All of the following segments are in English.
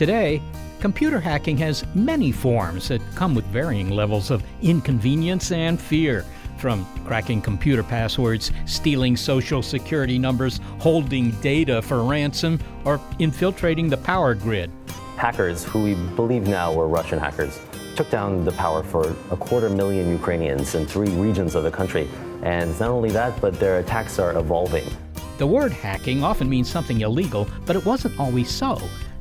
Today, computer hacking has many forms that come with varying levels of inconvenience and fear. From cracking computer passwords, stealing social security numbers, holding data for ransom, or infiltrating the power grid. Hackers, who we believe now were Russian hackers, took down the power for a quarter million Ukrainians in three regions of the country. And not only that, but their attacks are evolving. The word hacking often means something illegal, but it wasn't always so.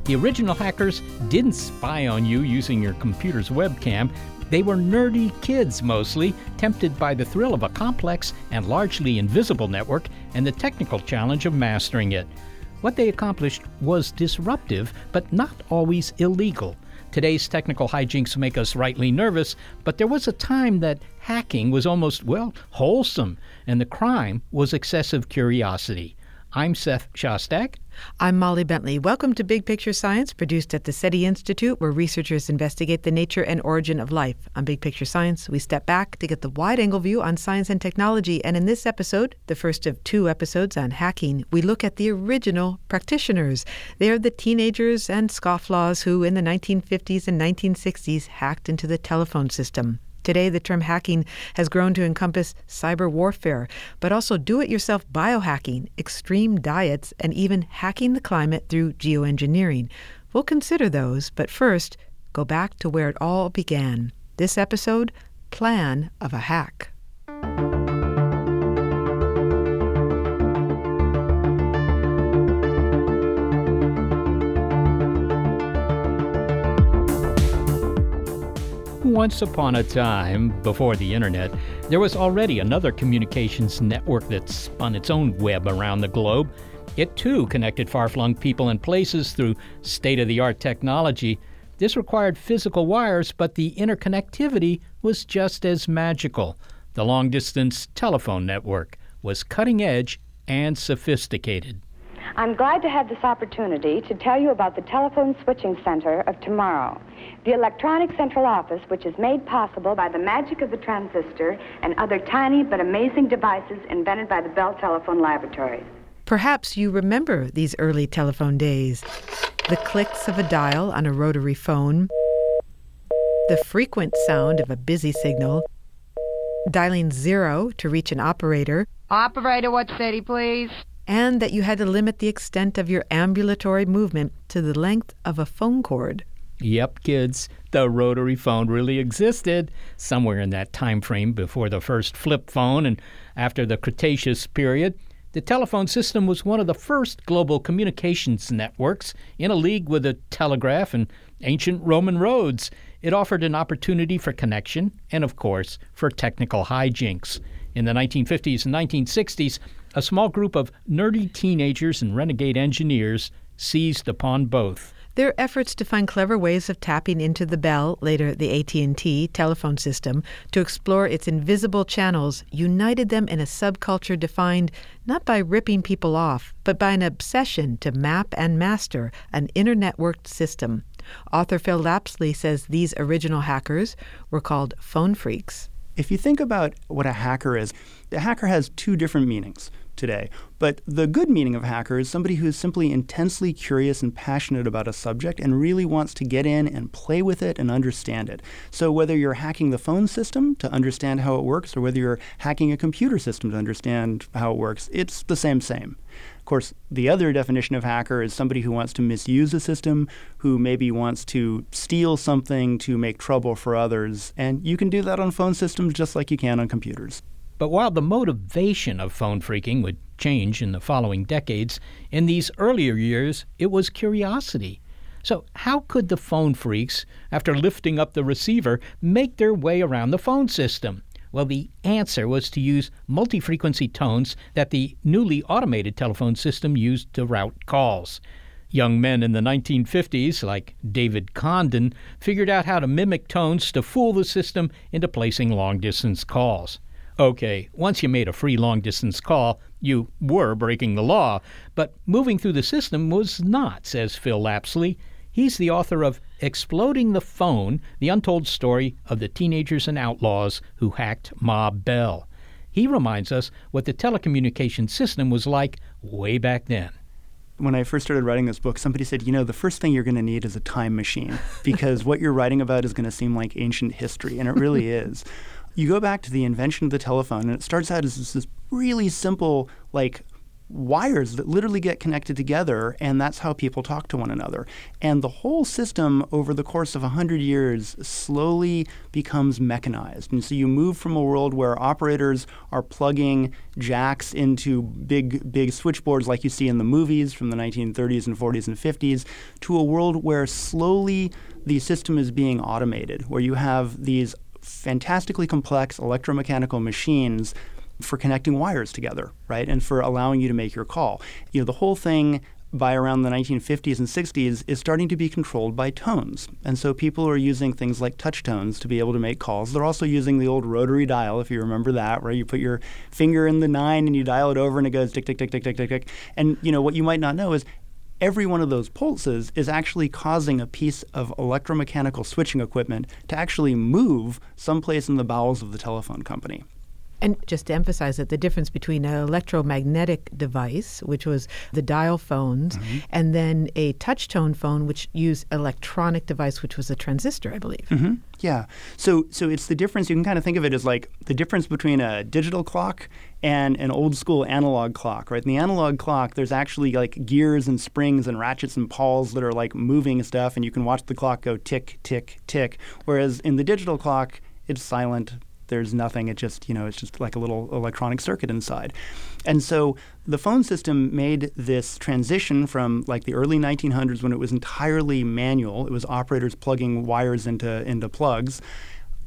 The original hackers didn't spy on you using your computer's webcam. They were nerdy kids mostly, tempted by the thrill of a complex and largely invisible network and the technical challenge of mastering it. What they accomplished was disruptive, but not always illegal. Today's technical hijinks make us rightly nervous, but there was a time that hacking was almost, well, wholesome, and the crime was excessive curiosity. I'm Seth Shostak. I'm Molly Bentley. Welcome to Big Picture Science, produced at the SETI Institute, where researchers investigate the nature and origin of life. On Big Picture Science, we step back to get the wide angle view on science and technology. And in this episode, the first of two episodes on hacking, we look at the original practitioners. They are the teenagers and scofflaws who, in the 1950s and 1960s, hacked into the telephone system. Today, the term hacking has grown to encompass cyber warfare, but also do it yourself biohacking, extreme diets, and even hacking the climate through geoengineering. We'll consider those, but first, go back to where it all began. This episode Plan of a Hack. Once upon a time, before the internet, there was already another communications network that spun its own web around the globe. It too connected far flung people and places through state of the art technology. This required physical wires, but the interconnectivity was just as magical. The long distance telephone network was cutting edge and sophisticated. I'm glad to have this opportunity to tell you about the telephone switching center of tomorrow. The electronic central office, which is made possible by the magic of the transistor and other tiny but amazing devices invented by the Bell Telephone Laboratories. Perhaps you remember these early telephone days. The clicks of a dial on a rotary phone, the frequent sound of a busy signal, dialing zero to reach an operator. Operator, what city, please? And that you had to limit the extent of your ambulatory movement to the length of a phone cord. Yep, kids, the rotary phone really existed somewhere in that time frame before the first flip phone and after the Cretaceous period. The telephone system was one of the first global communications networks in a league with the telegraph and ancient Roman roads. It offered an opportunity for connection and, of course, for technical hijinks. In the 1950s and 1960s, a small group of nerdy teenagers and renegade engineers seized upon both. Their efforts to find clever ways of tapping into the Bell, later the AT&T telephone system to explore its invisible channels united them in a subculture defined not by ripping people off, but by an obsession to map and master an internetworked system. Author Phil Lapsley says these original hackers were called phone phreaks. If you think about what a hacker is, a hacker has two different meanings today. But the good meaning of hacker is somebody who is simply intensely curious and passionate about a subject and really wants to get in and play with it and understand it. So whether you're hacking the phone system to understand how it works or whether you're hacking a computer system to understand how it works, it's the same same. Of course, the other definition of hacker is somebody who wants to misuse a system, who maybe wants to steal something to make trouble for others. And you can do that on phone systems just like you can on computers. But while the motivation of phone phreaking would change in the following decades, in these earlier years it was curiosity. So, how could the phone phreaks, after lifting up the receiver, make their way around the phone system? Well, the answer was to use multi frequency tones that the newly automated telephone system used to route calls. Young men in the 1950s, like David Condon, figured out how to mimic tones to fool the system into placing long distance calls. Okay, once you made a free long distance call, you were breaking the law, but moving through the system was not, says Phil Lapsley. He's the author of Exploding the Phone The Untold Story of the Teenagers and Outlaws Who Hacked Ma Bell. He reminds us what the telecommunication system was like way back then when I first started writing this book, somebody said, you know, the first thing you're going to need is a time machine because what you're writing about is going to seem like ancient history, and it really is. You go back to the invention of the telephone, and it starts out as this, this really simple, like wires that literally get connected together, and that's how people talk to one another. And the whole system, over the course of 100 years, slowly becomes mechanized. And so you move from a world where operators are plugging jacks into big, big switchboards like you see in the movies from the 1930s and 40s and 50s, to a world where slowly the system is being automated, where you have these fantastically complex electromechanical machines for connecting wires together, right? And for allowing you to make your call. You know, the whole thing by around the 1950s and 60s is starting to be controlled by tones. And so people are using things like touch tones to be able to make calls. They're also using the old rotary dial, if you remember that, where you put your finger in the nine and you dial it over and it goes tick, tick, tick, tick, tick, tick, tick. And, you know, what you might not know is every one of those pulses is actually causing a piece of electromechanical switching equipment to actually move someplace in the bowels of the telephone company. And just to emphasize that the difference between an electromagnetic device, which was the dial phones, mm-hmm. and then a touch tone phone, which used electronic device, which was a transistor, I believe. Mm-hmm. Yeah. So, so it's the difference. You can kind of think of it as like the difference between a digital clock and an old school analog clock, right? In the analog clock, there's actually like gears and springs and ratchets and pawls that are like moving stuff, and you can watch the clock go tick, tick, tick. Whereas in the digital clock, it's silent, there's nothing. It just, you know, it's just like a little electronic circuit inside. And so the phone system made this transition from like the early 1900s when it was entirely manual. It was operators plugging wires into into plugs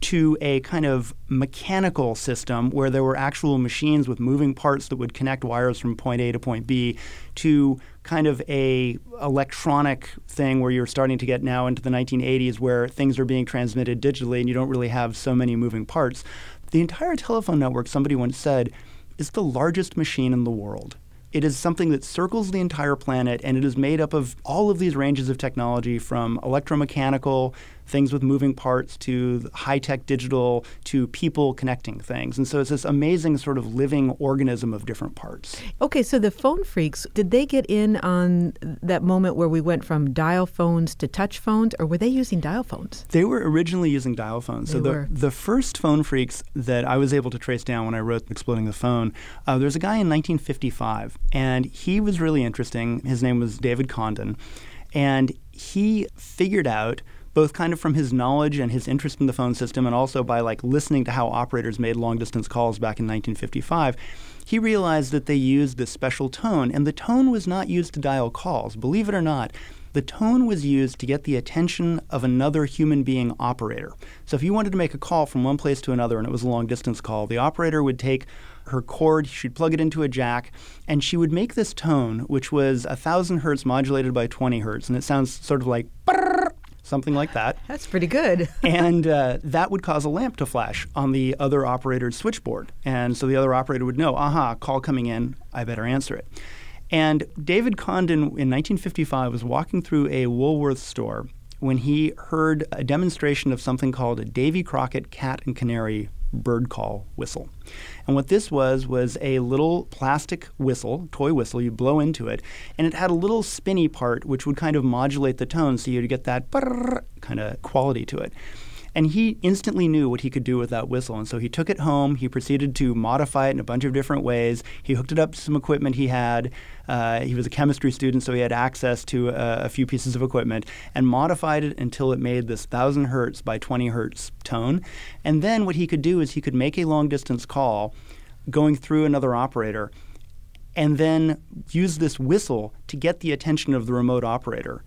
to a kind of mechanical system where there were actual machines with moving parts that would connect wires from point A to point B to kind of a electronic thing where you're starting to get now into the 1980s where things are being transmitted digitally and you don't really have so many moving parts. The entire telephone network, somebody once said, is the largest machine in the world. It is something that circles the entire planet, and it is made up of all of these ranges of technology from electromechanical things with moving parts to high tech digital to people connecting things. And so it's this amazing sort of living organism of different parts. Okay, so the phone phreaks, did they get in on that moment where we went from dial phones to touch phones, or were they using dial phones? They were originally using dial phones. They so the, were. the first phone phreaks that I was able to trace down when I wrote Exploding the Phone, uh, there's a guy in 1955, and he was really interesting. His name was David Condon. And he figured out both kind of from his knowledge and his interest in the phone system and also by like listening to how operators made long distance calls back in 1955 he realized that they used this special tone and the tone was not used to dial calls believe it or not the tone was used to get the attention of another human being operator. So if you wanted to make a call from one place to another and it was a long distance call, the operator would take her cord, she'd plug it into a jack, and she would make this tone, which was a thousand hertz modulated by 20 hertz. And it sounds sort of like something like that. That's pretty good. and uh, that would cause a lamp to flash on the other operator's switchboard. And so the other operator would know, aha, call coming in, I better answer it. And David Condon in 1955 was walking through a Woolworth store when he heard a demonstration of something called a Davy Crockett cat and canary bird call whistle. And what this was was a little plastic whistle, toy whistle, you blow into it, and it had a little spinny part which would kind of modulate the tone so you'd get that kind of quality to it. And he instantly knew what he could do with that whistle. And so he took it home. He proceeded to modify it in a bunch of different ways. He hooked it up to some equipment he had. Uh, he was a chemistry student, so he had access to a few pieces of equipment and modified it until it made this 1,000 hertz by 20 hertz tone. And then what he could do is he could make a long distance call going through another operator and then use this whistle to get the attention of the remote operator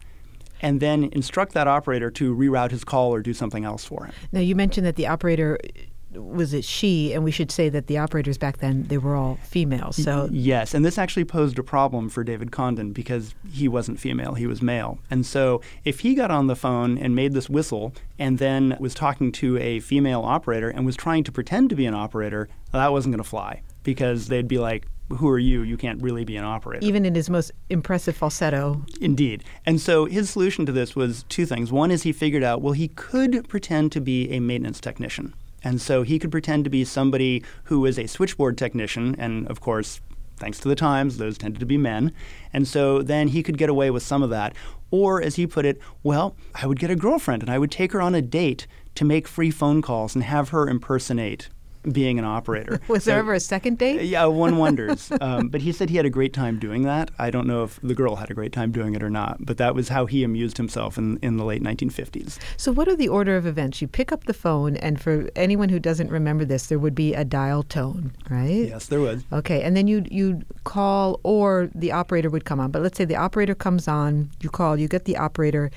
and then instruct that operator to reroute his call or do something else for him. Now, you mentioned that the operator uh, was it she and we should say that the operators back then they were all females so yes and this actually posed a problem for david condon because he wasn't female he was male and so if he got on the phone and made this whistle and then was talking to a female operator and was trying to pretend to be an operator that wasn't going to fly because they'd be like who are you? You can't really be an operator. Even in his most impressive falsetto. Indeed. And so his solution to this was two things. One is he figured out, well, he could pretend to be a maintenance technician. And so he could pretend to be somebody who is a switchboard technician. And of course, thanks to the times, those tended to be men. And so then he could get away with some of that. Or, as he put it, well, I would get a girlfriend and I would take her on a date to make free phone calls and have her impersonate being an operator. Was so, there ever a second date? Yeah, one wonders. um, but he said he had a great time doing that. I don't know if the girl had a great time doing it or not, but that was how he amused himself in, in the late 1950s. So, what are the order of events? You pick up the phone, and for anyone who doesn't remember this, there would be a dial tone, right? Yes, there was. Okay, and then you'd, you'd call, or the operator would come on. But let's say the operator comes on, you call, you get the operator,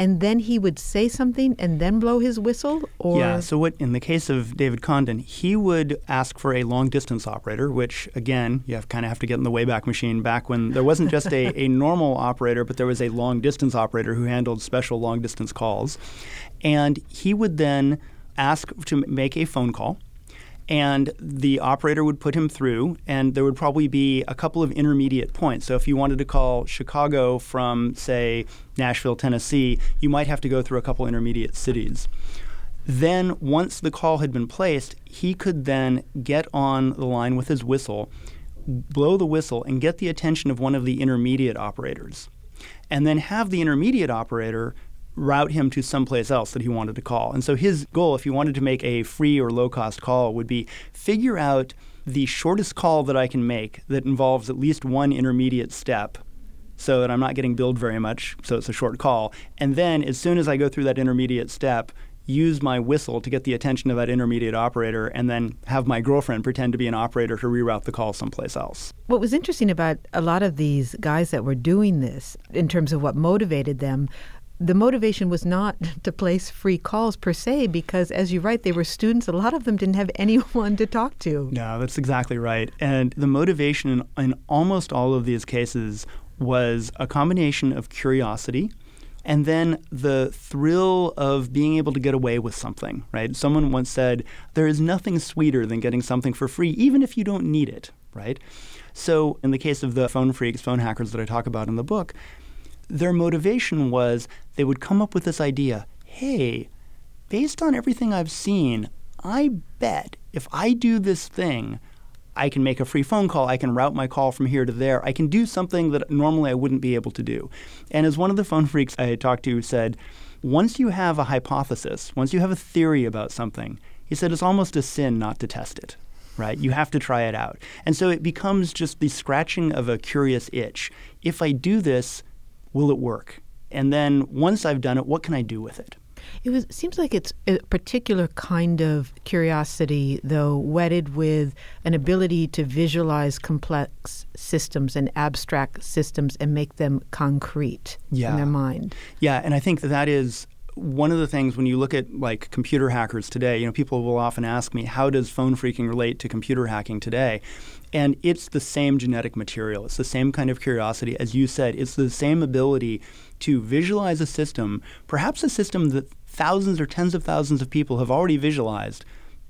and then he would say something and then blow his whistle or yeah so what in the case of david condon he would ask for a long distance operator which again you have kind of have to get in the wayback machine. Back when there wasn't just a, a normal operator but there was a long distance operator who handled special long distance calls. And he would then ask to make a phone call and the operator would put him through, and there would probably be a couple of intermediate points. So if you wanted to call Chicago from, say, Nashville, Tennessee, you might have to go through a couple intermediate cities. Then, once the call had been placed, he could then get on the line with his whistle, blow the whistle, and get the attention of one of the intermediate operators. And then have the intermediate operator route him to someplace else that he wanted to call. And so his goal, if he wanted to make a free or low cost call, would be figure out the shortest call that I can make that involves at least one intermediate step so that I'm not getting billed very much, so it's a short call. And then as soon as I go through that intermediate step, use my whistle to get the attention of that intermediate operator and then have my girlfriend pretend to be an operator to reroute the call someplace else. What was interesting about a lot of these guys that were doing this in terms of what motivated them the motivation was not to place free calls per se, because as you write, they were students. A lot of them didn't have anyone to talk to. No, that's exactly right. And the motivation in, in almost all of these cases was a combination of curiosity and then the thrill of being able to get away with something, right? Someone once said, there is nothing sweeter than getting something for free, even if you don't need it, right? So, in the case of the phone phreaks, phone hackers that I talk about in the book, their motivation was they would come up with this idea hey, based on everything I've seen, I bet if I do this thing, I can make a free phone call. I can route my call from here to there. I can do something that normally I wouldn't be able to do. And as one of the phone phreaks I talked to said, once you have a hypothesis, once you have a theory about something, he said it's almost a sin not to test it right? You have to try it out. And so it becomes just the scratching of a curious itch. If I do this, will it work? And then once I've done it, what can I do with it? It was, seems like it's a particular kind of curiosity, though, wedded with an ability to visualize complex systems and abstract systems and make them concrete yeah. in their mind. Yeah, and I think that, that is one of the things when you look at like computer hackers today, you know, people will often ask me, how does phone phreaking relate to computer hacking today? And it's the same genetic material. It's the same kind of curiosity. As you said, it's the same ability to visualize a system, perhaps a system that thousands or tens of thousands of people have already visualized,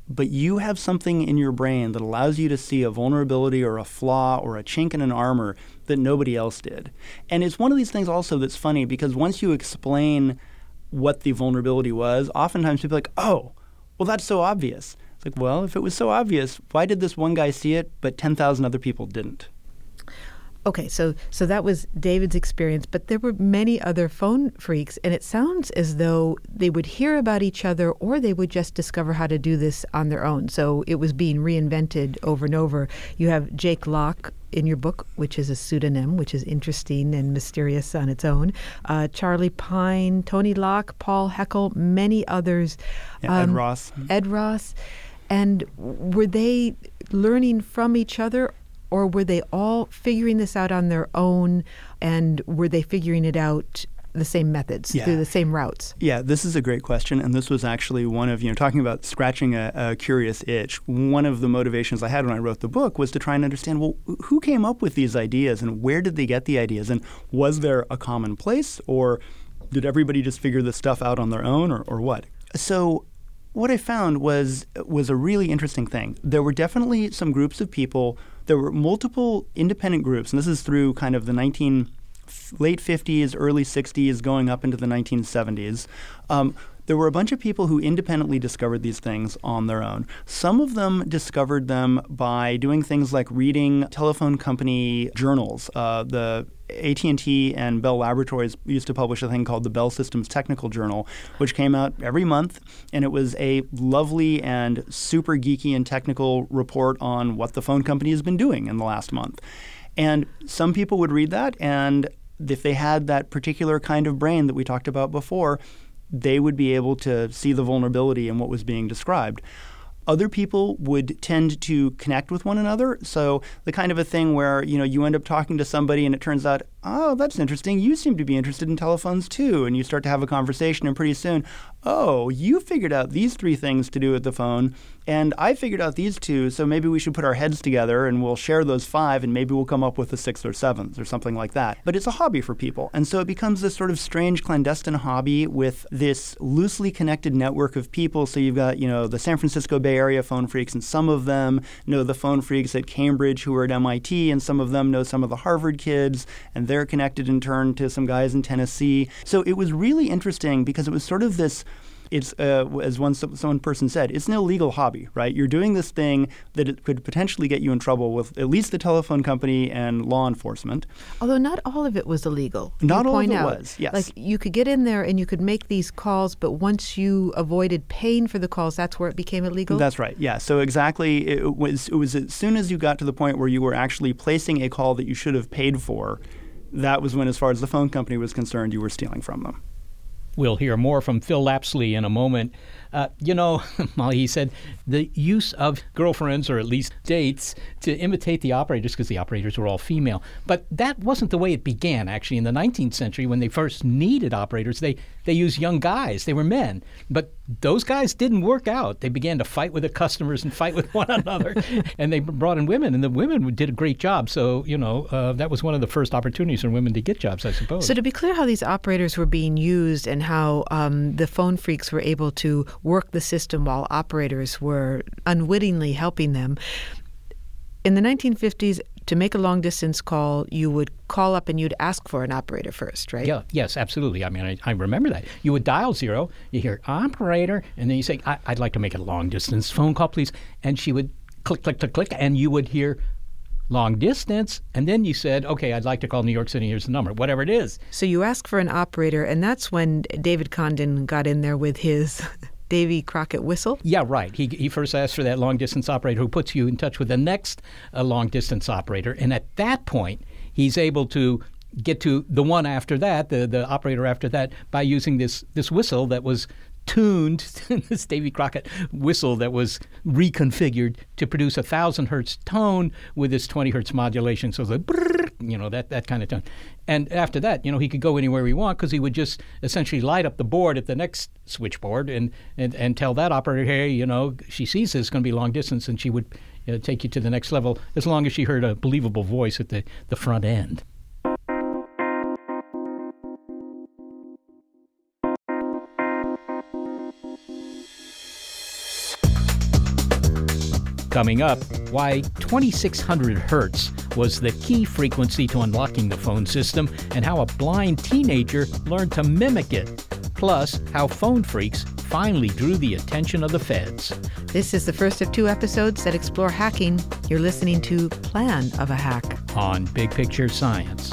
but you have something in your brain that allows you to see a vulnerability or a flaw or a chink in an armor that nobody else did. And it's one of these things also that's funny because once you explain what the vulnerability was, oftentimes people are like, oh, well, that's so obvious. It's like, well, if it was so obvious, why did this one guy see it, but 10,000 other people didn't? Okay, so so that was David's experience, but there were many other phone phreaks, and it sounds as though they would hear about each other, or they would just discover how to do this on their own. So it was being reinvented over and over. You have Jake Locke in your book, which is a pseudonym, which is interesting and mysterious on its own. Uh, Charlie Pine, Tony Locke, Paul Heckel, many others. Yeah, Ed um, Ross. Ed Ross. And were they learning from each other or were they all figuring this out on their own and were they figuring it out the same methods yeah. through the same routes? Yeah, this is a great question, and this was actually one of you know talking about scratching a, a, curious itch. One of the motivations I had when I wrote the book was to try and understand well who came up with these ideas and where did they get the ideas and was there a common place or did everybody just figure this stuff out on their own or, or what? So what I found was was a really interesting thing. There were definitely some groups of people there were multiple independent groups, and this is through kind of the 19 late 50s, early 60s, going up into the 1970s. Um, there were a bunch of people who independently discovered these things on their own. Some of them discovered them by doing things like reading telephone company journals. Uh, the AT&T and Bell Laboratories used to publish a thing called the Bell Systems Technical Journal, which came out every month, and it was a lovely and super geeky and technical report on what the phone company has been doing in the last month. And some people would read that, and if they had that particular kind of brain that we talked about before, they would be able to see the vulnerability in what was being described. Other people would tend to connect with one another. So the kind of a thing where you know you end up talking to somebody and it turns out, oh, that's interesting. You seem to be interested in telephones too, and you start to have a conversation, and pretty soon, oh, you figured out these three things to do with the phone, and I figured out these two, so maybe we should put our heads together and we'll share those five, and maybe we'll come up with a sixth or seventh or something like that. But it's a hobby for people. And so it becomes this sort of strange clandestine hobby with this loosely connected network of people. So you've got, you know, the San Francisco Bay Area phone phreaks, and some of them know the phone phreaks at Cambridge who are at MIT, and some of them know some of the Harvard kids, and they're connected in turn to some guys in Tennessee. So it was really interesting because it was sort of this it's uh, as one someone person said, it's an illegal hobby, right? You're doing this thing that it could potentially get you in trouble with at least the telephone company and law enforcement. Although not all of it was illegal. Not all of it out. was. Yes. Like you could get in there and you could make these calls, but once you avoided paying for the calls, that's where it became illegal. That's right. Yeah. So exactly, it was it was as soon as you got to the point where you were actually placing a call that you should have paid for. That was when, as far as the phone company was concerned, you were stealing from them. We'll hear more from Phil Lapsley in a moment. Uh, you know, Molly, he said the use of girlfriends or at least dates to imitate the operators because the operators were all female. But that wasn't the way it began, actually. In the 19th century, when they first needed operators, they, they used young guys. They were men. But those guys didn't work out. They began to fight with the customers and fight with one another. and they brought in women, and the women did a great job. So, you know, uh, that was one of the first opportunities for women to get jobs, I suppose. So, to be clear how these operators were being used and how um, the phone freaks were able to work the system while operators were unwittingly helping them. In the 1950s, to make a long distance call, you would call up and you'd ask for an operator first, right? Yeah, yes, absolutely. I mean, I, I remember that. You would dial zero, you hear operator, and then you say, I, would like to make a long distance phone call, please. And she would click, click, click, click, and you would hear long distance, and then you said, okay, I'd like to call New York City, here's the number, whatever it is. So you ask for an operator, and that's when David Condon got in there with his Davy Crockett whistle? Yeah, right. He, he first asked for that long distance operator who puts you in touch with the next uh, long distance operator. And at that point, he's able to get to the one after that, the, the operator after that, by using this, this whistle that was tuned, this Davy Crockett whistle that was reconfigured to produce a thousand hertz tone with this 20 hertz modulation. So the brrr, you know, that, that kind of tone. And after that, you know, he could go anywhere he want because he would just essentially light up the board at the next switchboard and, and, and tell that operator, hey, you know, she sees this going to be long distance and she would you know, take you to the next level as long as she heard a believable voice at the, the front end. Coming up, why 2600 hertz was the key frequency to unlocking the phone system and how a blind teenager learned to mimic it. plus how phone phreaks finally drew the attention of the feds. This is the first of two episodes that explore hacking. You're listening to Plan of a Hack on Big Picture Science.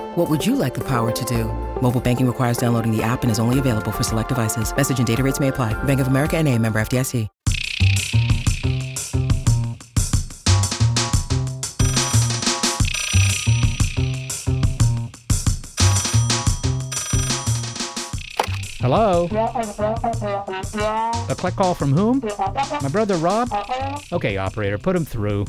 What would you like the power to do? Mobile banking requires downloading the app and is only available for select devices. Message and data rates may apply. Bank of America and a member FDIC. Hello? A click call from whom? My brother Rob? Okay, operator, put him through.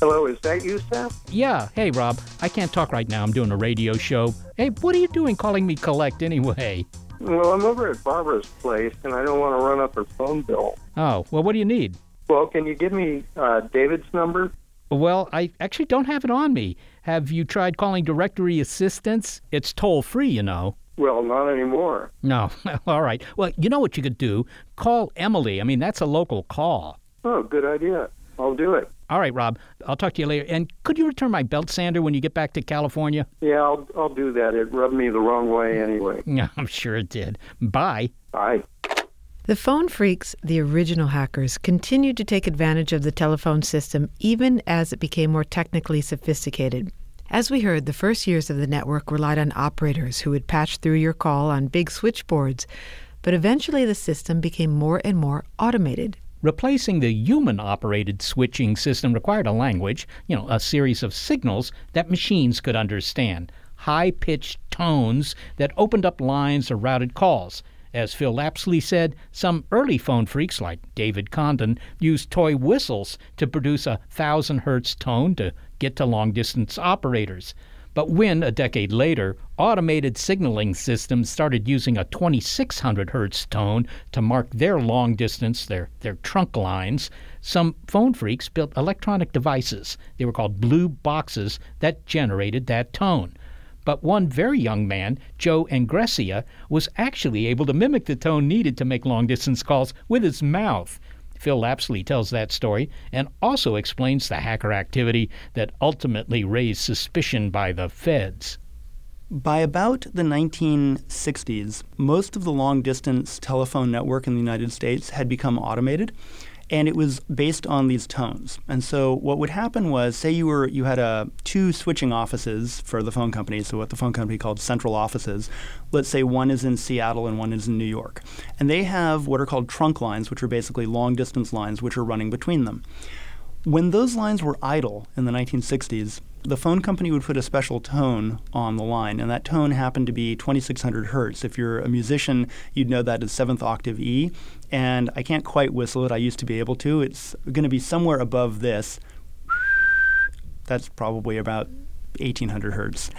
Hello, is that you, Seth? Yeah, hey Rob. I can't talk right now. I'm doing a radio show. Hey, what are you doing calling me collect anyway? Well, I'm over at Barbara's place and I don't want to run up her phone bill. Oh, well, what do you need? Well, can you give me uh, David's number? Well, I actually don't have it on me. Have you tried calling directory assistance? It's toll free, you know. Well, not anymore. No. All right. Well, you know what you could do? Call Emily. I mean, that's a local call. Oh, good idea. I'll do it. All right, Rob. I'll talk to you later. And could you return my belt sander when you get back to California? Yeah, I'll I'll do that. It rubbed me the wrong way anyway. Yeah, I'm sure it did. Bye. Bye. The phone phreaks, the original hackers, continued to take advantage of the telephone system even as it became more technically sophisticated. As we heard, the first years of the network relied on operators who would patch through your call on big switchboards, but eventually the system became more and more automated. Replacing the human operated switching system required a language, you know, a series of signals that machines could understand, high pitched tones that opened up lines or routed calls. As Phil Lapsley said, some early phone phreaks like David Condon used toy whistles to produce a thousand hertz tone to get to long distance operators. But when, a decade later, automated signaling systems started using a 2600 hertz tone to mark their long distance, their, their trunk lines, some phone phreaks built electronic devices. They were called blue boxes that generated that tone. But one very young man, Joe Engressia, was actually able to mimic the tone needed to make long distance calls with his mouth. Phil Lapsley tells that story and also explains the hacker activity that ultimately raised suspicion by the feds. By about the 1960s, most of the long distance telephone network in the United States had become automated and it was based on these tones. And so what would happen was, say you were you had a two switching offices for the phone company, so what the phone company called central offices. Let's say one is in Seattle and one is in New York, and they have what are called trunk lines, which are basically long distance lines, which are running between them. When those lines were idle in the 1960s, the phone company would put a special tone on the line, and that tone happened to be 2600 hertz. If you're a musician, you'd know that as seventh octave E, and I can't quite whistle it. I used to be able to. It's going to be somewhere above this. That's probably about 1800 hertz.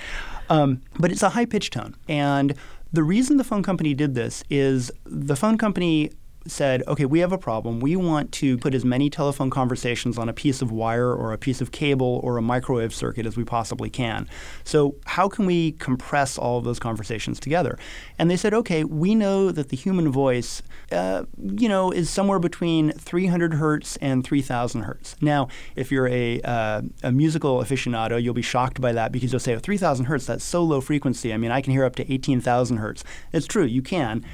Um, but it's a high pitch tone. And the reason the phone company did this is the phone company said, okay, we have a problem. We want to put as many telephone conversations on a piece of wire or a piece of cable or a microwave circuit as we possibly can. So, how can we compress all of those conversations together? And they said, okay, we know that the human voice, uh, you know, is somewhere between 300 hertz and 3,000 hertz. Now, if you're a, uh, a musical aficionado, you'll be shocked by that because you'll say, oh, 3,000 hertz, that's so low frequency. I mean, I can hear up to 18,000 hertz. It's true, you can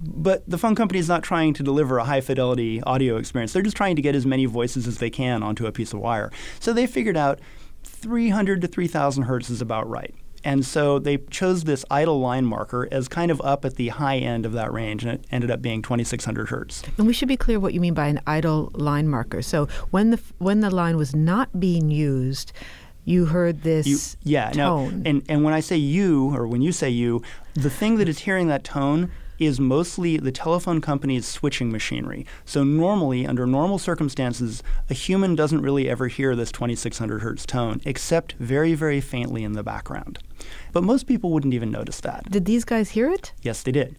but the phone company is not trying to deliver a high fidelity audio experience. They're just trying to get as many voices as they can onto a piece of wire. So they figured out 300 to 3,000 hertz is about right. And so they chose this idle line marker as kind of up at the high end of that range, and it ended up being 2,600 hertz. And we should be clear what you mean by an idle line marker. So when the when the line was not being used, you heard this you, yeah, tone. No, and, and when I say you, or when you say you, the thing that is hearing that tone is mostly the telephone company's switching machinery. So normally, under normal circumstances, a human doesn't really ever hear this 2600 hertz tone, except very, very faintly in the background. But most people wouldn't even notice that. Did these guys hear it? Yes, they did.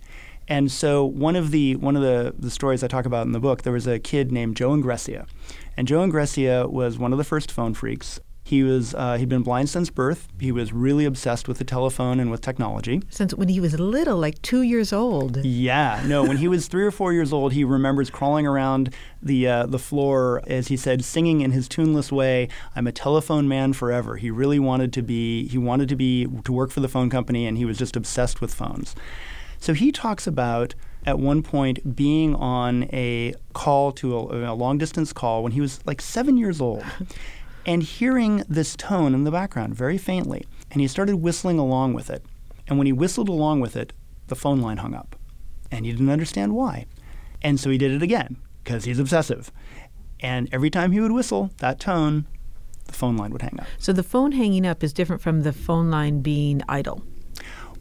And so one of the one of the, the stories I talk about in the book, there was a kid named Joe Engressia. And Joe Engressia was one of the first phone phreaks. He was uh, he'd been blind since birth. He was really obsessed with the telephone and with technology. Since when he was little, like two years old. Yeah, no. When he was three or four years old, he remembers crawling around the uh, the floor as he said, singing in his tuneless way, "I'm a telephone man forever." He really wanted to be. He wanted to be to work for the phone company, and he was just obsessed with phones. So he talks about at one point being on a call to a, a long distance call when he was like seven years old and hearing this tone in the background very faintly. And he started whistling along with it. And when he whistled along with it, the phone line hung up. And he didn't understand why. And so he did it again because he's obsessive. And every time he would whistle that tone, the phone line would hang up. So the phone hanging up is different from the phone line being idle.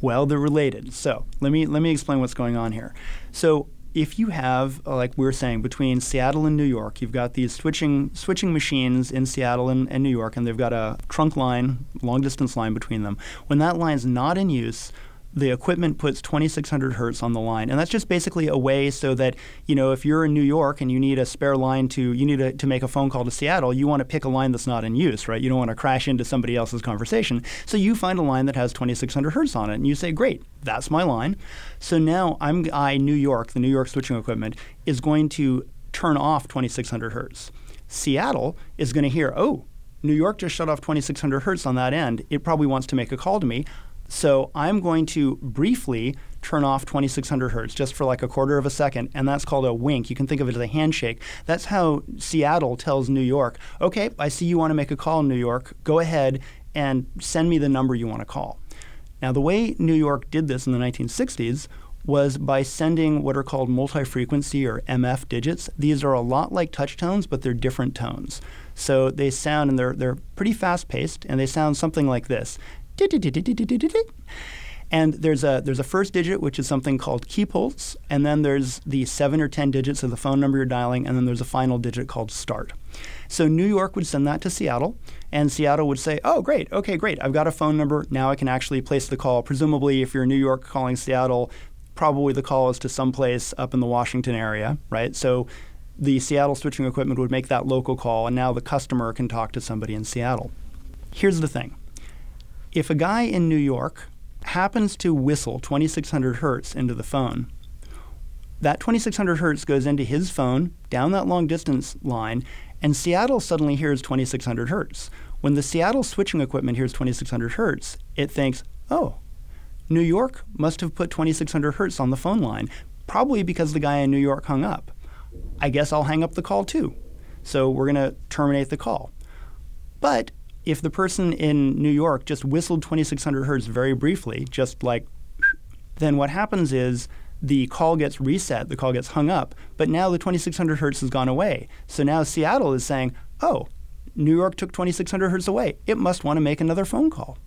Well, they're related. So let me let me explain what's going on here. So if you have, uh, like we were saying, between Seattle and New York, you've got these switching switching machines in Seattle and, and New York, and they've got a trunk line, long distance line between them. When that line's not in use, the equipment puts 2600 hertz on the line. And that's just basically a way so that you know if you're in new york and you need a spare line to you need a, to make a phone call to seattle you want to pick a line that's not in use right? You don't want to crash into somebody else's conversation. So you find a line that has 2600 hertz on it and you say great that's my line. So now i'm i new york the new york switching equipment is going to turn off 2600 hertz. Seattle is going to hear oh New York just shut off 2600 hertz on that end. It probably wants to make a call to me. So I'm going to briefly turn off 2600 hertz just for like a quarter of a second, and that's called a wink. You can think of it as a handshake. That's how Seattle tells New York, okay, I see you want to make a call in New York. Go ahead and send me the number you want to call. Now, the way New York did this in the 1960s was by sending what are called multi frequency or MF digits. These are a lot like touch tones, but they're different tones. So they sound, and they're, they're pretty fast paced, and they sound something like this and there's a there's a first digit which is something called key pulse, and then there's the seven or ten digits of the phone number you're dialing, and then there's a final digit called start. So New York would send that to Seattle, and Seattle would say, "Oh, great, okay, great. I've got a phone number. Now I can actually place the call. Presumably, if you're in New York calling Seattle, probably the call is to someplace up in the Washington area, right? So." The Seattle switching equipment would make that local call, and now the customer can talk to somebody in Seattle. Here's the thing if a guy in New York happens to whistle 2600 hertz into the phone, that 2600 hertz goes into his phone down that long distance line, and Seattle suddenly hears 2600 hertz. When the Seattle switching equipment hears 2600 hertz, it thinks, oh, New York must have put 2600 hertz on the phone line, probably because the guy in New York hung up. I guess I'll hang up the call too. So we're going to terminate the call. But if the person in New York just whistled 2600 hertz very briefly, just like, then what happens is the call gets reset, the call gets hung up, but now the 2600 hertz has gone away. So now Seattle is saying, oh, New York took 2600 hertz away. It must want to make another phone call.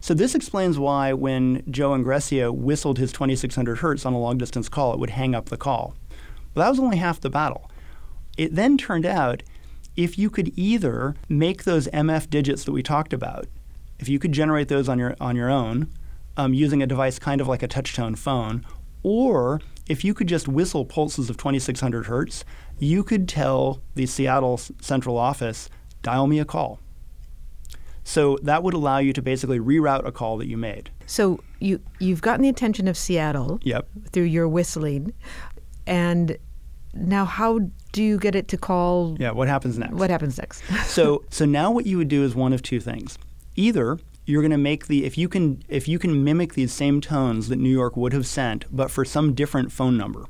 So this explains why when Joe Engressia whistled his 2600 hertz on a long distance call, it would hang up the call. But that was only half the battle. It then turned out if you could either make those MF digits that we talked about, if you could generate those on your on your own um, using a device kind of like a touchtone phone, or if you could just whistle pulses of 2600 hertz, you could tell the Seattle central office, dial me a call. So that would allow you to basically reroute a call that you made. So you you've gotten the attention of Seattle yep. through your whistling, and now how do you get it to call yeah what happens next? what happens next? So so now what you would do is one of two things. Either you're going to make the if you can if you can mimic these same tones that new york would have sent but for some different phone number.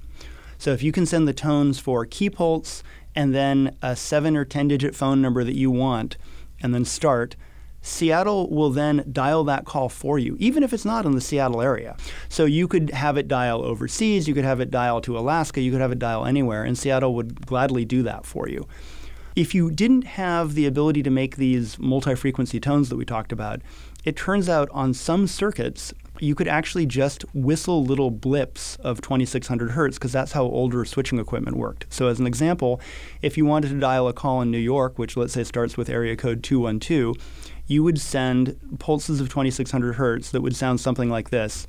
So if you can send the tones for key pulse and then a seven or ten digit phone number that you want and then start Seattle will then dial that call for you, even if it's not in the Seattle area. So you could have it dial overseas, you could have it dial to Alaska, you could have it dial anywhere, and Seattle would gladly do that for you. If you didn't have the ability to make these multi frequency tones that we talked about, it turns out on some circuits, you could actually just whistle little blips of 2600 hertz because that's how older switching equipment worked. So, as an example, if you wanted to dial a call in New York, which let's say starts with area code 212, you would send pulses of 2600 hertz that would sound something like this.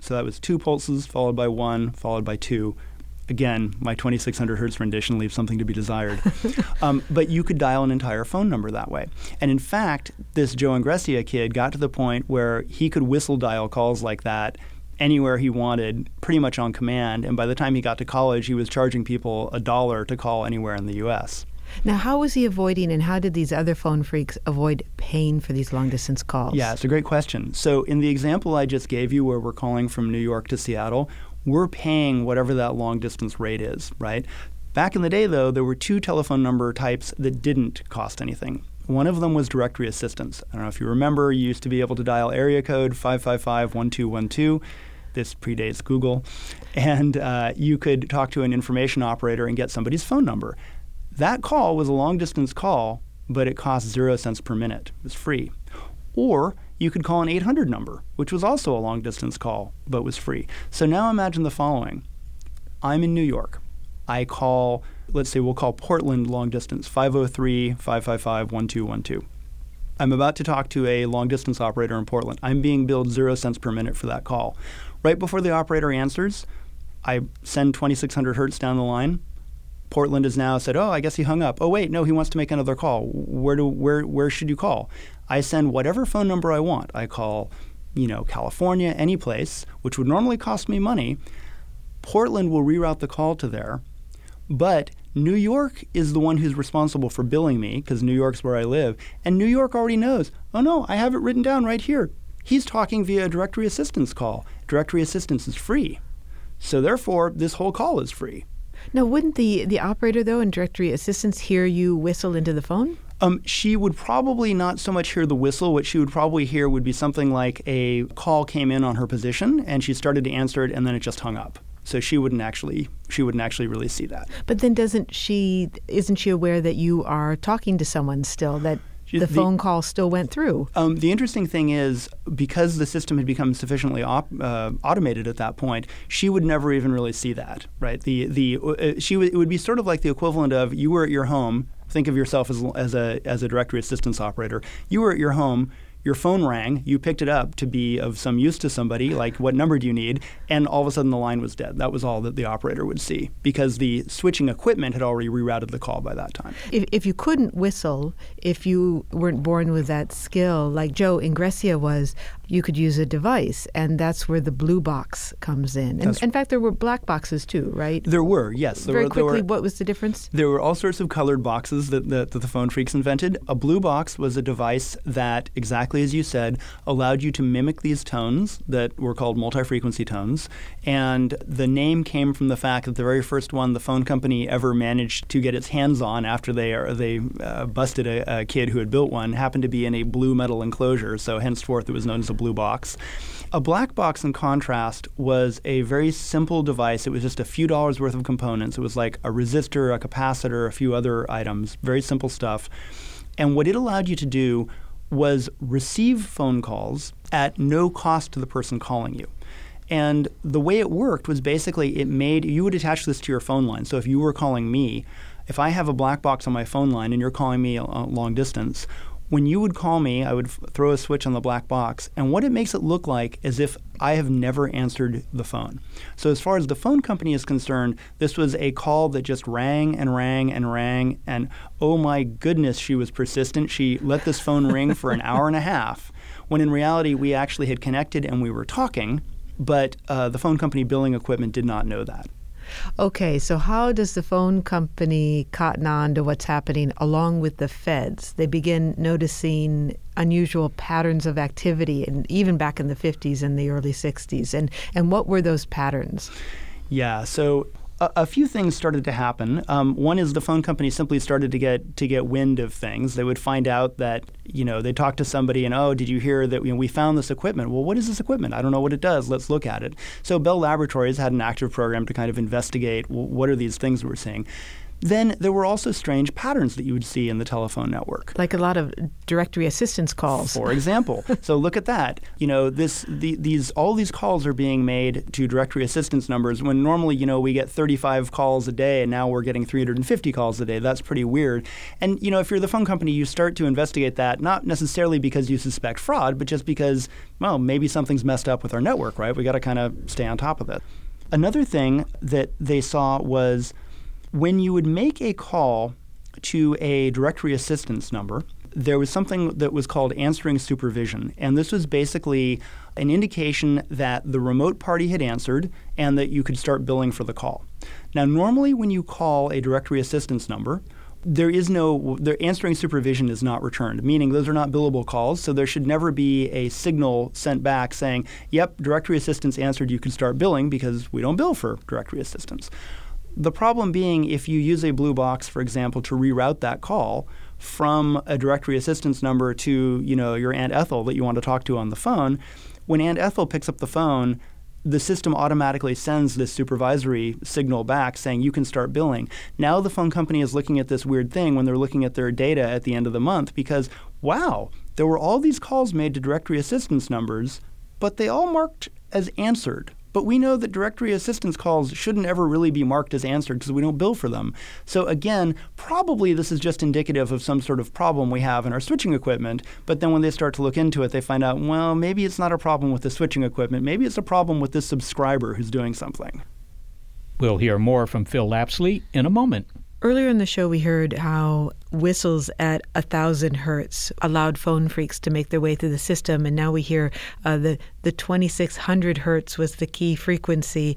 So that was two pulses followed by one, followed by two. Again, my 2600 hertz rendition leaves something to be desired. um, but you could dial an entire phone number that way. And in fact, this Joe Engressia kid got to the point where he could whistle dial calls like that anywhere he wanted, pretty much on command. And by the time he got to college, he was charging people a dollar to call anywhere in the U.S. Now, how was he avoiding, and how did these other phone phreaks avoid paying for these long distance calls? Yeah, it's a great question. So, in the example I just gave you, where we're calling from New York to Seattle, we're paying whatever that long distance rate is, right? Back in the day, though, there were two telephone number types that didn't cost anything. One of them was directory assistance. I don't know if you remember, you used to be able to dial area code 555 1212. This predates Google. And uh, you could talk to an information operator and get somebody's phone number. That call was a long distance call, but it cost zero cents per minute. It was free. Or you could call an 800 number, which was also a long distance call, but was free. So now imagine the following I'm in New York. I call, let's say we'll call Portland long distance 503 555 1212. I'm about to talk to a long distance operator in Portland. I'm being billed zero cents per minute for that call. Right before the operator answers, I send 2600 hertz down the line. Portland has now said, "Oh, I guess he hung up." Oh, wait, no, he wants to make another call. Where do where where should you call? I send whatever phone number I want. I call, you know, California, any place, which would normally cost me money. Portland will reroute the call to there, but New York is the one who's responsible for billing me because New York's where I live, and New York already knows. Oh no, I have it written down right here. He's talking via a directory assistance call. Directory assistance is free. So therefore, this whole call is free. Now, wouldn't the, the operator, though, and directory assistance hear you whistle into the phone? Um, she would probably not so much hear the whistle. What she would probably hear would be something like a call came in on her position, and she started to answer it, and then it just hung up. So she wouldn't actually she wouldn't actually really see that. But then doesn't she isn't she aware that you are talking to someone still that the, the phone call still went through. Um, the interesting thing is because the system had become sufficiently op- uh, automated at that point, she would never even really see that. Right? The the uh, she w- it would be sort of like the equivalent of you were at your home. Think of yourself as as a as a directory assistance operator. You were at your home your phone rang, you picked it up to be of some use to somebody, like what number do you need, and all of a sudden the line was dead. That was all that the operator would see because the switching equipment had already rerouted the call by that time. If, if you couldn't whistle, if you weren't born with that skill, like Joe Engressia was, you could use a device, and that's where the blue box comes in. And in fact, there were black boxes too, right? There were, yes. There Very were, quickly, were, what was the difference? There were all sorts of colored boxes that, that, that the phone phreaks invented. A blue box was a device that, exactly as you said, allowed you to mimic these tones that were called multi-frequency tones. And the name came from the fact that the very first one the phone company ever managed to get its hands on after they uh, they uh, busted a, a kid who had built one happened to be in a blue metal enclosure. So henceforth, it was known as a blue box. A black box, in contrast, was a very simple device. It was just a few dollars worth of components. It was like a resistor, a capacitor, a few other items, very simple stuff. And what it allowed you to do was receive phone calls at no cost to the person calling you. And the way it worked was basically it made you would attach this to your phone line. So if you were calling me, if I have a black box on my phone line and you're calling me a long distance, when you would call me, I would f- throw a switch on the black box, and what it makes it look like is if I have never answered the phone. So, as far as the phone company is concerned, this was a call that just rang and rang and rang, and oh my goodness, she was persistent. She let this phone ring for an hour and a half, when in reality, we actually had connected and we were talking, but uh, the phone company billing equipment did not know that. Okay, so how does the phone company cotton on to what's happening along with the feds? They begin noticing unusual patterns of activity, and even back in the 50s and the early 60s. And, and what were those patterns? Yeah, so a, a, few things started to happen. Um, one is the phone company simply started to get to get wind of things. They would find out that you know they talked to somebody and oh, did you hear that you know, we found this equipment? Well, what is this equipment? I don't know what it does. Let's look at it. So Bell Laboratories had an active program to kind of investigate what are these things we're seeing. Then there were also strange patterns that you would see in the telephone network. Like a lot of directory assistance calls. For example. so look at that. You know, this the, these all these calls are being made to directory assistance numbers when normally, you know, we get 35 calls a day and now we're getting 350 calls a day. That's pretty weird. And you know, if you're the phone company, you start to investigate that not necessarily because you suspect fraud, but just because well, maybe something's messed up with our network, right? We got to kind of stay on top of it. Another thing that they saw was when you would make a call to a directory assistance number, there was something that was called answering supervision. And this was basically an indication that the remote party had answered and that you could start billing for the call. Now, normally when you call a directory assistance number, there is no the answering supervision is not returned, meaning those are not billable calls. So there should never be a signal sent back saying, "Yep, directory assistance answered. You can start billing," because we don't bill for directory assistance. The problem being if you use a blue box, for example, to reroute that call from a directory assistance number to you know your Aunt Ethel that you want to talk to on the phone, when Aunt Ethel picks up the phone, the system automatically sends this supervisory signal back saying you can start billing. Now the phone company is looking at this weird thing when they're looking at their data at the end of the month because wow, there were all these calls made to directory assistance numbers, but they all marked as answered. But we know that directory assistance calls shouldn't ever really be marked as answered because we don't bill for them. So again, probably this is just indicative of some sort of problem we have in our switching equipment. But then when they start to look into it, they find out, well, maybe it's not a problem with the switching equipment. Maybe it's a problem with this subscriber who's doing something. We'll hear more from Phil Lapsley in a moment. Earlier in the show, we heard how whistles at a thousand hertz allowed phone phreaks to make their way through the system, and now we hear uh, the the 2600 hertz was the key frequency.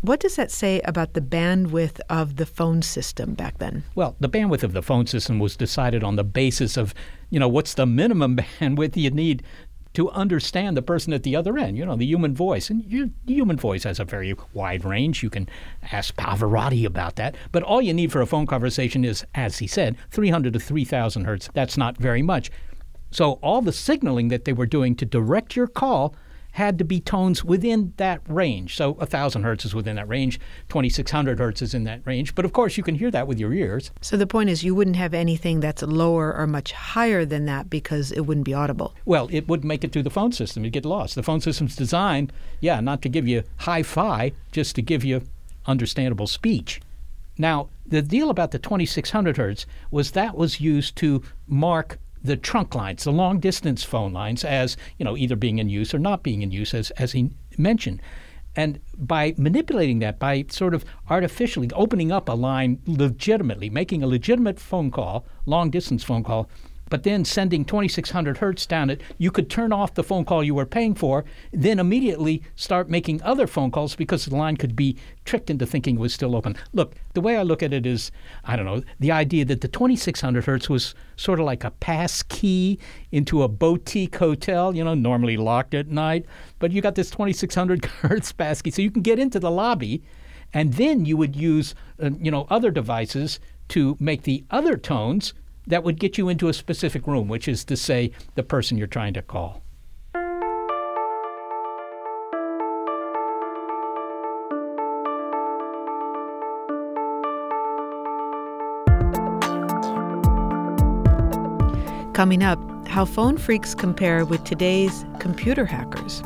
What does that say about the bandwidth of the phone system back then? Well, the bandwidth of the phone system was decided on the basis of, you know, what's the minimum bandwidth you need to understand the person at the other end, you know, the human voice. And you, the human voice has a very wide range. You can ask Pavarotti about that. But all you need for a phone conversation is, as he said, 300 to 3,000 hertz. That's not very much. So all the signaling that they were doing to direct your call had to be tones within that range. So 1,000 hertz is within that range, 2,600 hertz is in that range. But of course, you can hear that with your ears. So the point is, you wouldn't have anything that's lower or much higher than that because it wouldn't be audible. Well, it wouldn't make it through the phone system. It'd get lost. The phone system's designed, yeah, not to give you hi fi, just to give you understandable speech. Now, the deal about the 2600 hertz was that was used to mark the trunk lines, the long distance phone lines, as you know, either being in use or not being in use, as as he mentioned. And by manipulating that, by sort of artificially opening up a line legitimately, making a legitimate phone call, long distance phone call, but then sending 2600 hertz down it, you could turn off the phone call you were paying for, then immediately start making other phone calls because the line could be tricked into thinking it was still open. Look, the way I look at it is, I don't know, the idea that the 2600 hertz was sort of like a pass key into a boutique hotel, you know, normally locked at night, but you got this 2600 hertz pass key, so you can get into the lobby, and then you would use, uh, you know, other devices to make the other tones that would get you into a specific room, which is to say, the person you're trying to call. Coming up, how phone phreaks compare with today's computer hackers.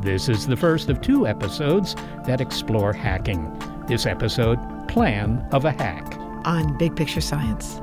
This is the first of two episodes that explore hacking. This episode, Plan of a Hack. On Big Picture Science.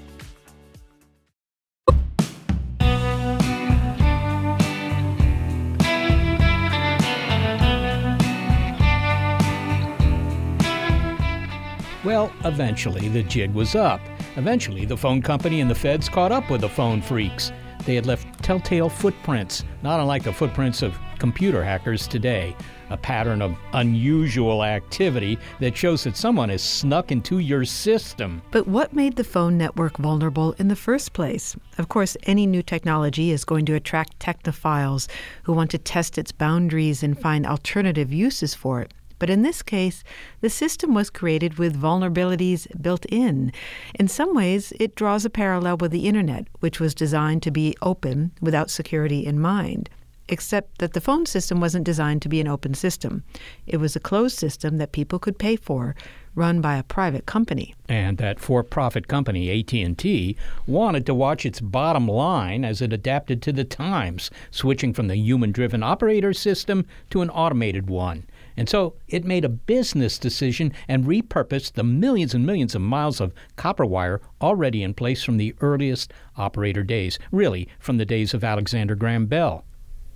Well, eventually the jig was up. Eventually, the phone company and the feds caught up with the phone phreaks. they had left telltale footprints, not unlike the footprints of computer hackers today. A pattern of unusual activity that shows that someone has snuck into your system. But what made the phone network vulnerable in the first place? Of course, any new technology is going to attract technophiles who want to test its boundaries and find alternative uses for it. But in this case, the system was created with vulnerabilities built in. In some ways, it draws a parallel with the Internet, which was designed to be open without security in mind. Except that the phone system wasn't designed to be an open system. It was a closed system that people could pay for, run by a private company. And that for-profit company AT&T wanted to watch its bottom line as it adapted to the times, switching from the human-driven operator system to an automated one. And so it made a business decision and repurposed the millions and millions of miles of copper wire already in place from the earliest operator days, really from the days of Alexander Graham Bell.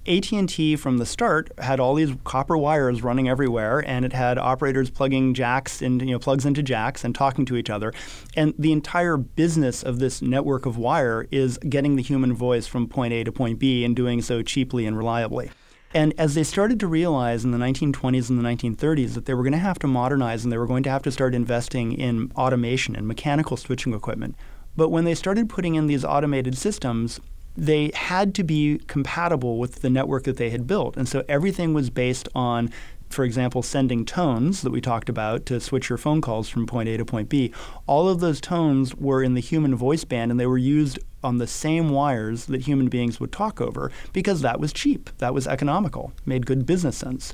AT&T from the start had all these copper wires running everywhere and it had operators plugging jacks into you know plugs into jacks and talking to each other and the entire business of this network of wire is getting the human voice from point A to point B and doing so cheaply and reliably. And as they started to realize in the 1920s and the 1930s that they were going to have to modernize and they were going to have to start investing in automation and mechanical switching equipment. But when they started putting in these automated systems, they had to be compatible with the network that they had built. And so everything was based on for example, sending tones that we talked about to switch your phone calls from point A to point B, all of those tones were in the human voice band and they were used on the same wires that human beings would talk over because that was cheap, that was economical, made good business sense.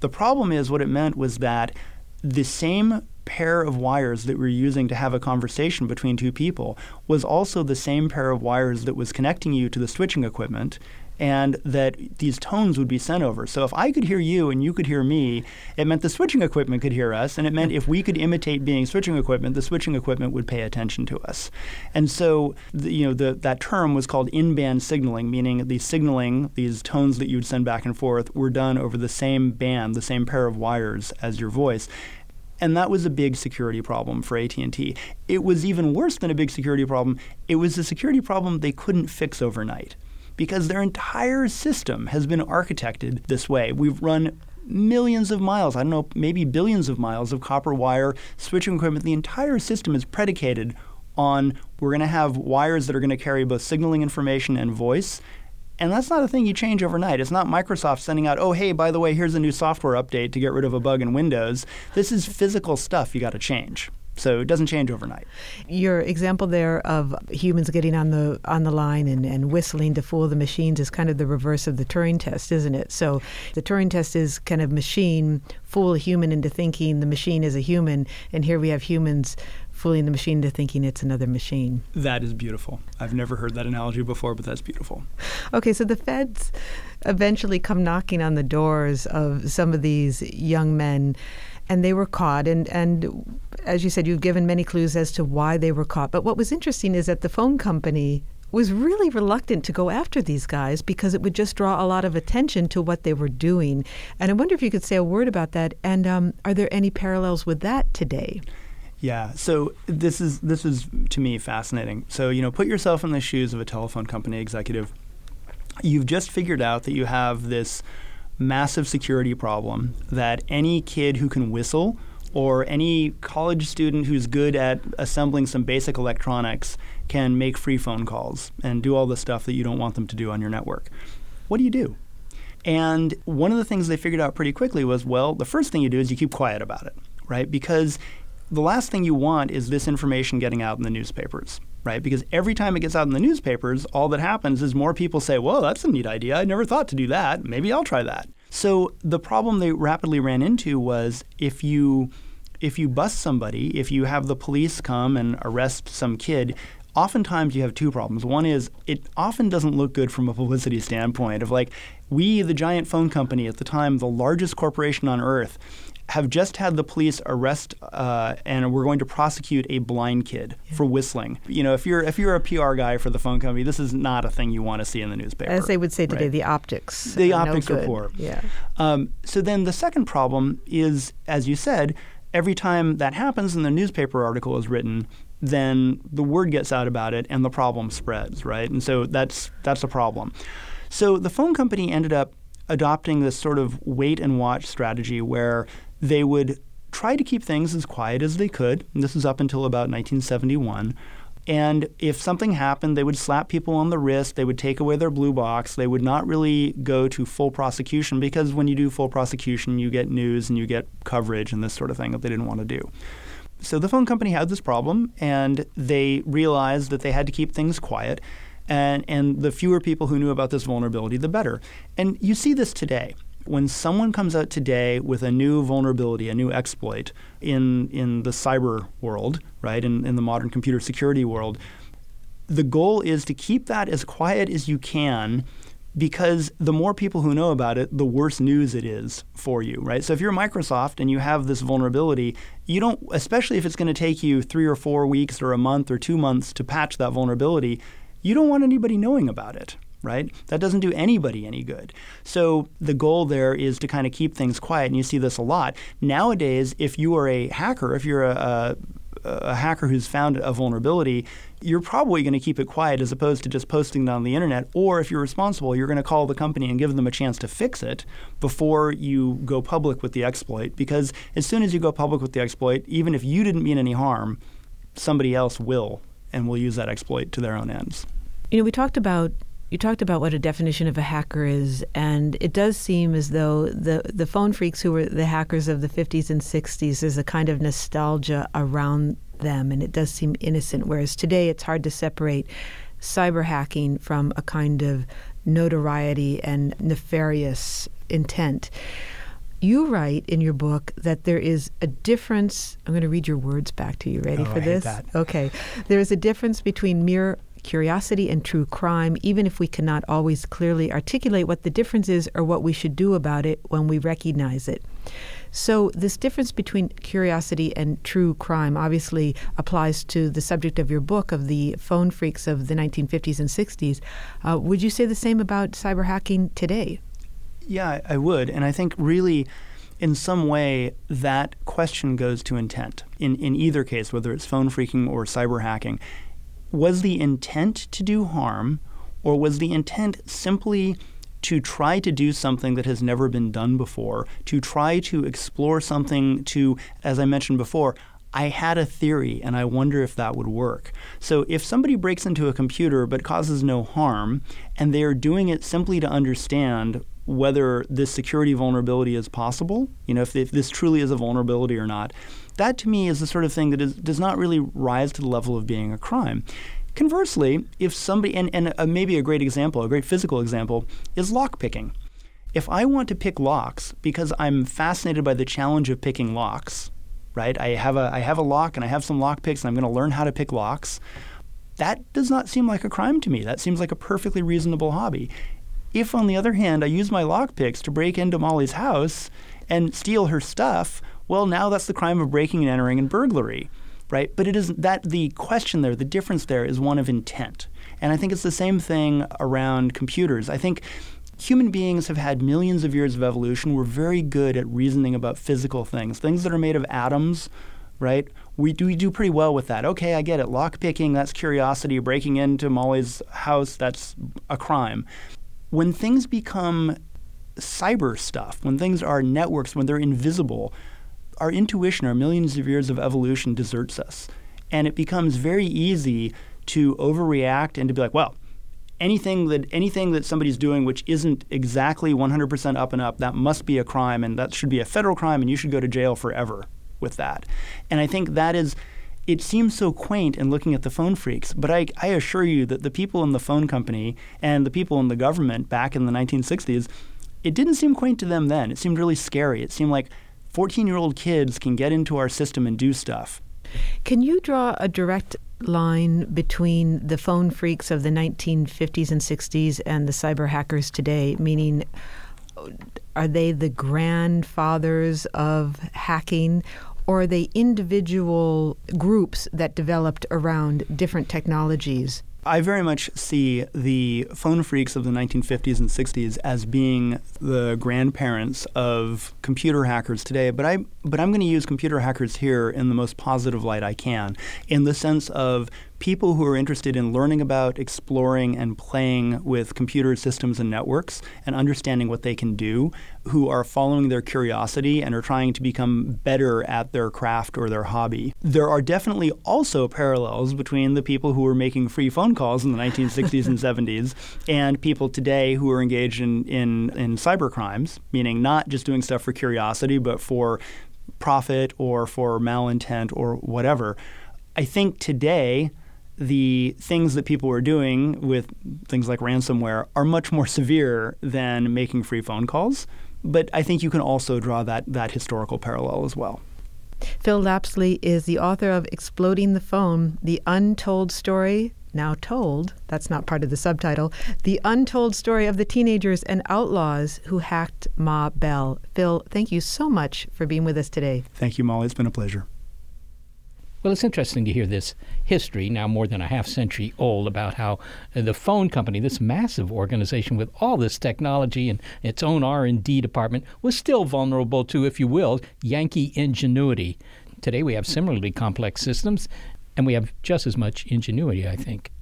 The problem is what it meant was that the same pair of wires that we're using to have a conversation between two people was also the same pair of wires that was connecting you to the switching equipment and that these tones would be sent over. So if I could hear you and you could hear me, it meant the switching equipment could hear us, and it meant if we could imitate being switching equipment, the switching equipment would pay attention to us. And so, the, you know, the, that term was called in-band signaling, meaning the signaling, these tones that you would send back and forth, were done over the same band, the same pair of wires as your voice and that was a big security problem for AT&T. It was even worse than a big security problem. It was a security problem they couldn't fix overnight because their entire system has been architected this way. We've run millions of miles, I don't know, maybe billions of miles of copper wire switching equipment. The entire system is predicated on we're going to have wires that are going to carry both signaling information and voice. And that's not a thing you change overnight. It's not Microsoft sending out, oh, hey, by the way, here's a new software update to get rid of a bug in Windows. This is physical stuff you got to change. So it doesn't change overnight. Your example there of humans getting on the on the line and, and whistling to fool the machines is kind of the reverse of the Turing test, isn't it? So the Turing test is kind of machine fool a human into thinking the machine is a human, and here we have humans fooling the machine to thinking it's another machine. That is beautiful. I've never heard that analogy before, but that's beautiful. Okay, so the feds eventually come knocking on the doors of some of these young men and they were caught. And, and as you said, you've given many clues as to why they were caught. But what was interesting is that the phone company was really reluctant to go after these guys because it would just draw a lot of attention to what they were doing. And I wonder if you could say a word about that. And um, are there any parallels with that today? Yeah, so this is this is to me fascinating. So you know, put yourself in the shoes of a telephone company executive. You've just figured out that you have this massive security problem that any kid who can whistle or any college student who's good at assembling some basic electronics can make free phone calls and do all the stuff that you don't want them to do on your network. What do you do? And one of the things they figured out pretty quickly was well, the first thing you do is you keep quiet about it, right? Because the last thing you want is this information getting out in the newspapers right? Because every time it gets out in the newspapers, all that happens is more people say, "Well, that's a neat idea. I never thought to do that. Maybe I'll try that." So the problem they rapidly ran into was if you if you bust somebody, if you have the police come and arrest some kid, oftentimes you have two problems. One is it often doesn't look good from a publicity standpoint of like we the giant phone company at the time, the largest corporation on earth, have just had the police arrest uh, and we're going to prosecute a blind kid yeah. for whistling. You know, if you're if you're a PR guy for the phone company, this is not a thing you want to see in the newspaper. As they would say today, right? the optics. The optics no report. Yeah. Um, so then the second problem is, as you said, every time that happens and the newspaper article is written, then the word gets out about it and the problem spreads, right? And so that's that's a problem. So the phone company ended up adopting this sort of wait and watch strategy where they would try to keep things as quiet as they could. And this is up until about 1971. And if something happened, they would slap people on the wrist. They would take away their blue box. They would not really go to full prosecution because when you do full prosecution, you get news and you get coverage and this sort of thing that they didn't want to do. So the phone company had this problem, and they realized that they had to keep things quiet. And, and the fewer people who knew about this vulnerability, the better. And you see this today when someone comes out today with a new vulnerability, a new exploit in, in the cyber world, right, in, in the modern computer security world, the goal is to keep that as quiet as you can because the more people who know about it, the worse news it is for you, right? So if you're Microsoft and you have this vulnerability, you don't, especially if it's going to take you three or four weeks or a month or two months to patch that vulnerability, you don't want anybody knowing about it, right? That doesn't do anybody any good. So the goal there is to kind of keep things quiet, and you see this a lot. Nowadays, if you are a hacker, if you're a, a a hacker who's found a vulnerability, you're probably going to keep it quiet as opposed to just posting it on the internet. Or if you're responsible, you're going to call the company and give them a chance to fix it before you go public with the exploit. Because as soon as you go public with the exploit, even if you didn't mean any harm, somebody else will and will use that exploit to their own ends. You know, we talked about you talked about what a definition of a hacker is, and it does seem as though the the phone phreaks who were the hackers of the 50s and 60s is a kind of nostalgia around them, and it does seem innocent. Whereas today, it's hard to separate cyber hacking from a kind of notoriety and nefarious intent. You write in your book that there is a difference. I'm going to read your words back to you. Ready oh, for I this? Okay. There is a difference between mere curiosity and true crime, even if we cannot always clearly articulate what the difference is or what we should do about it when we recognize it. So, this difference between curiosity and true crime obviously applies to the subject of your book of the phone phreaks of the 1950s and 60s. Uh, would you say the same about cyber hacking today? Yeah, I would. And I think really, in some way, that question goes to intent. In, in either case, whether it's phone phreaking or cyber hacking, was the intent to do harm, or was the intent simply to try to do something that has never been done before, to try to explore something to, as I mentioned before, I had a theory and I wonder if that would work. So if somebody breaks into a computer but causes no harm and they are doing it simply to understand whether this security vulnerability is possible, you know, if, if this truly is a vulnerability or not, that to me is the sort of thing that is, does not really rise to the level of being a crime. Conversely, if somebody, and, and a, maybe a great example, a great physical example, is lock picking. If I want to pick locks because I'm fascinated by the challenge of picking locks, right? I have a, I have a lock and I have some lock picks and I'm going to learn how to pick locks. That does not seem like a crime to me. That seems like a perfectly reasonable hobby. If, on the other hand, I use my lock picks to break into Molly's house and steal her stuff, well, now that's the crime of breaking and entering and burglary, right? But it isn't that the question there, the difference there is one of intent. And I think it's the same thing around computers. I think human beings have had millions of years of evolution. We're very good at reasoning about physical things, things that are made of atoms, right? We do, we do pretty well with that. Okay, I get it. Lock picking, that's curiosity. Breaking into Molly's house, that's a crime. When things become cyber stuff, when things are networks, when they're invisible, our intuition, our millions of years of evolution deserts us. And it becomes very easy to overreact and to be like, well, anything that anything that somebody's doing which isn't exactly 100% up and up, that must be a crime and that should be a federal crime and you should go to jail forever with that. And I think that is it seems so quaint in looking at the phone phreaks, but I, I assure you that the people in the phone company and the people in the government back in the 1960s, it didn't seem quaint to them then. It seemed really scary. It seemed like 14 year old kids can get into our system and do stuff. Can you draw a direct line between the phone phreaks of the 1950s and 60s and the cyber hackers today? Meaning, are they the grandfathers of hacking? Or are they individual groups that developed around different technologies? I very much see the phone phreaks of the 1950s and 60s as being the grandparents of computer hackers today. But I but I'm going to use computer hackers here in the most positive light I can, in the sense of people who are interested in learning about, exploring, and playing with computer systems and networks and understanding what they can do, who are following their curiosity and are trying to become better at their craft or their hobby. There are definitely also parallels between the people who were making free phone calls in the 1960s and 70s and people today who are engaged in, in, in cyber crimes, meaning not just doing stuff for curiosity, but for profit or for malintent or whatever. I think today, the things that people were doing with things like ransomware are much more severe than making free phone calls. But I think you can also draw that, that historical parallel as well. Phil Lapsley is the author of Exploding the Phone, The Untold Story, now told, that's not part of the subtitle, The Untold Story of the Teenagers and Outlaws Who Hacked Ma Bell. Phil, thank you so much for being with us today. Thank you, Molly. It's been a pleasure. Well, it's interesting to hear this history, now more than a half century old, about how uh, the phone company, this massive organization with all this technology and its own R&D department, was still vulnerable to, if you will, Yankee ingenuity. Today we have similarly complex systems, and we have just as much ingenuity, I think.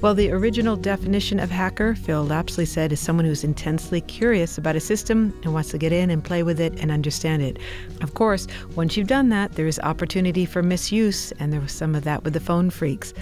Well, the original definition of hacker, Phil Lapsley said, is someone who's intensely curious about a system and wants to get in and play with it and understand it. Of course, once you've done that, there is opportunity for misuse, and there was some of that with the phone phreaks.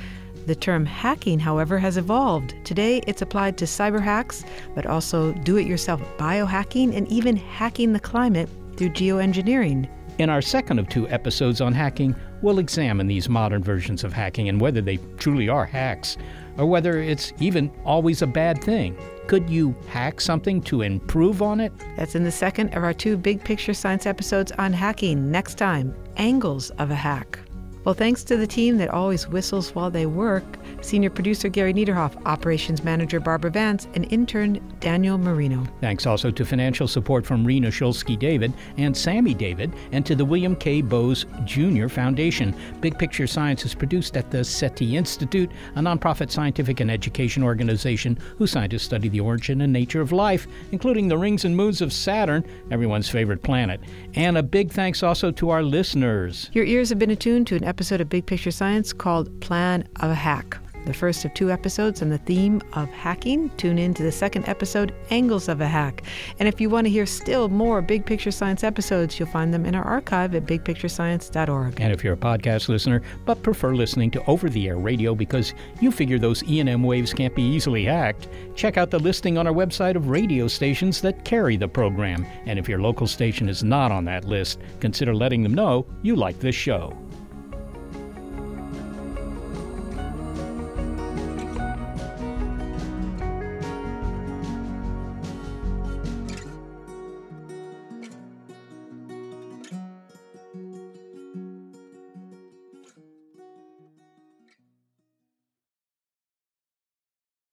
The term hacking, however, has evolved. Today, it's applied to cyber hacks, but also do it yourself biohacking and even hacking the climate through geoengineering. In our second of two episodes on hacking, we'll examine these modern versions of hacking and whether they truly are hacks or whether it's even always a bad thing. Could you hack something to improve on it? That's in the second of our two big picture science episodes on hacking. Next time, angles of a hack. Well, thanks to the team that always whistles while they work Senior Producer Gary Niederhoff, Operations Manager Barbara Vance, and intern Daniel Marino. Thanks also to financial support from Rena Shulsky David and Sammy David, and to the William K. Bowes Jr. Foundation. Big Picture Science is produced at the SETI Institute, a nonprofit scientific and education organization whose scientists study the origin and nature of life, including the rings and moons of Saturn, everyone's favorite planet. And a big thanks also to our listeners. Your ears have been attuned to an episode of Big Picture Science called Plan of a Hack the first of two episodes on the theme of hacking. Tune in to the second episode, Angles of a Hack. And if you want to hear still more Big Picture Science episodes, you'll find them in our archive at bigpicturescience.org. And if you're a podcast listener but prefer listening to over the air radio because you figure those E&M waves can't be easily hacked, check out the listing on our website of radio stations that carry the program. And if your local station is not on that list, consider letting them know you like this show.